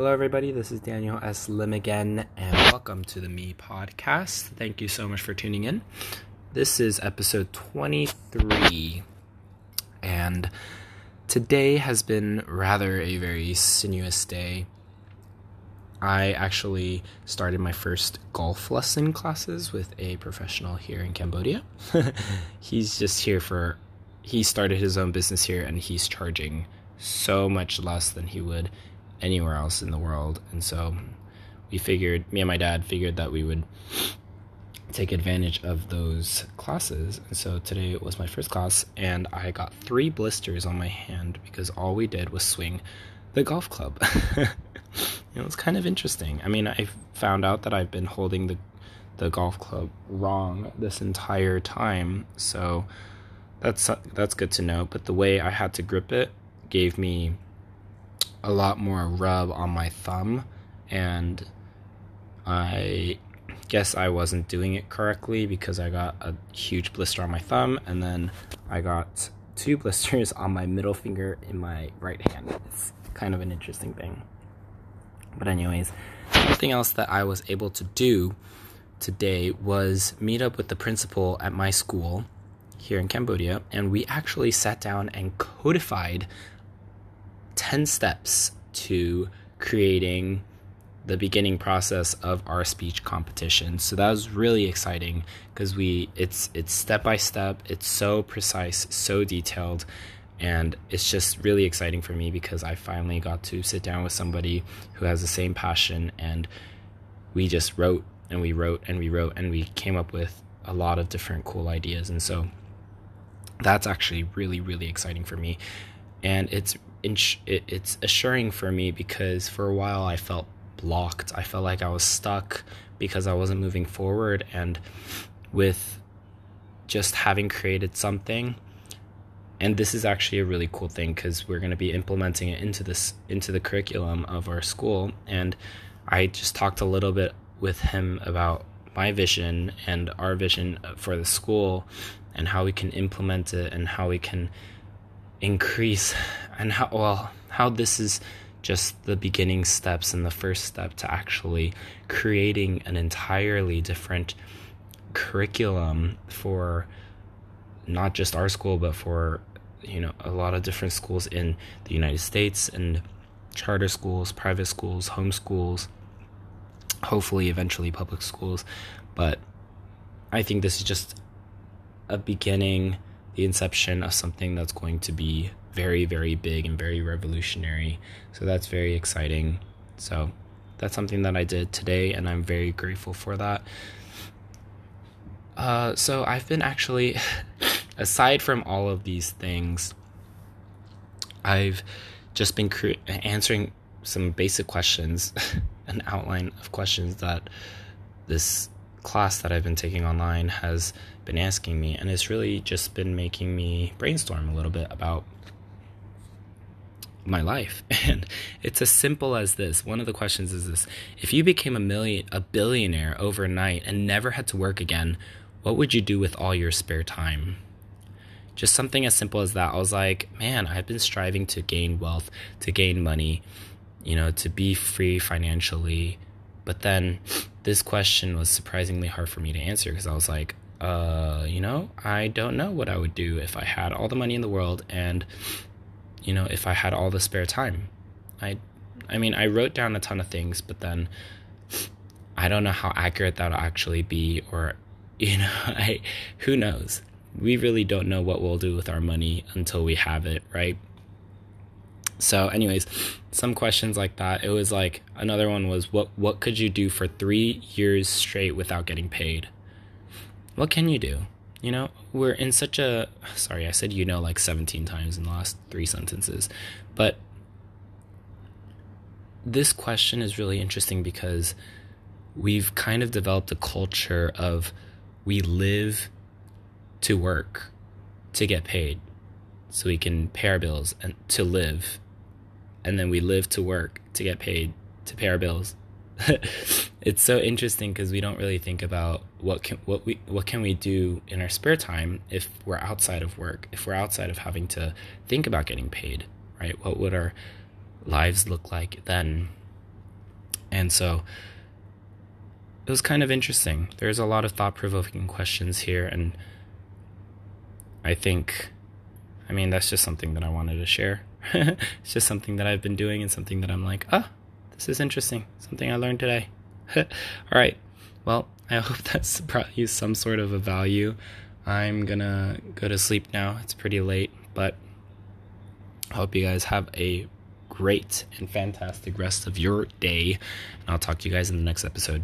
Hello, everybody. This is Daniel S. Lim again, and welcome to the Me Podcast. Thank you so much for tuning in. This is episode 23, and today has been rather a very sinuous day. I actually started my first golf lesson classes with a professional here in Cambodia. he's just here for, he started his own business here and he's charging so much less than he would anywhere else in the world. And so we figured, me and my dad figured that we would take advantage of those classes. And so today was my first class, and I got three blisters on my hand because all we did was swing the golf club. it was kind of interesting. I mean, I found out that I've been holding the the golf club wrong this entire time, so that's that's good to know. But the way I had to grip it gave me a lot more rub on my thumb, and I guess I wasn't doing it correctly because I got a huge blister on my thumb, and then I got two blisters on my middle finger in my right hand. It's kind of an interesting thing. But, anyways, something else that I was able to do today was meet up with the principal at my school here in Cambodia, and we actually sat down and codified 10 steps to creating the beginning process of our speech competition. So that was really exciting because we it's it's step by step, it's so precise, so detailed, and it's just really exciting for me because I finally got to sit down with somebody who has the same passion and we just wrote and we wrote and we wrote and we came up with a lot of different cool ideas and so that's actually really really exciting for me and it's it's assuring for me because for a while I felt blocked. I felt like I was stuck because I wasn't moving forward. And with just having created something, and this is actually a really cool thing because we're going to be implementing it into this into the curriculum of our school. And I just talked a little bit with him about my vision and our vision for the school and how we can implement it and how we can increase? And how well how this is just the beginning steps and the first step to actually creating an entirely different curriculum for not just our school but for you know a lot of different schools in the United States and charter schools, private schools, home schools, hopefully eventually public schools, but I think this is just a beginning, the inception of something that's going to be very, very big and very revolutionary. So that's very exciting. So that's something that I did today, and I'm very grateful for that. Uh, so I've been actually, aside from all of these things, I've just been cre- answering some basic questions, an outline of questions that this class that I've been taking online has been asking me, and it's really just been making me brainstorm a little bit about my life. And it's as simple as this. One of the questions is this if you became a million a billionaire overnight and never had to work again, what would you do with all your spare time? Just something as simple as that. I was like, man, I've been striving to gain wealth, to gain money, you know, to be free financially. But then this question was surprisingly hard for me to answer because I was like, uh, you know, I don't know what I would do if I had all the money in the world and you know, if I had all the spare time. I I mean, I wrote down a ton of things, but then I don't know how accurate that'll actually be or you know, I who knows. We really don't know what we'll do with our money until we have it, right? So, anyways, some questions like that. It was like another one was what what could you do for 3 years straight without getting paid? What can you do? You know, we're in such a sorry, I said you know like 17 times in the last three sentences. But this question is really interesting because we've kind of developed a culture of we live to work to get paid so we can pay our bills and to live and then we live to work to get paid to pay our bills it's so interesting because we don't really think about what can what we what can we do in our spare time if we're outside of work if we're outside of having to think about getting paid right what would our lives look like then And so it was kind of interesting. There's a lot of thought provoking questions here, and I think, I mean, that's just something that I wanted to share. it's just something that I've been doing and something that I'm like, ah, this is interesting. Something I learned today. All right. Well, I hope that's brought you some sort of a value. I'm gonna go to sleep now. It's pretty late, but I hope you guys have a great and fantastic rest of your day. And I'll talk to you guys in the next episode.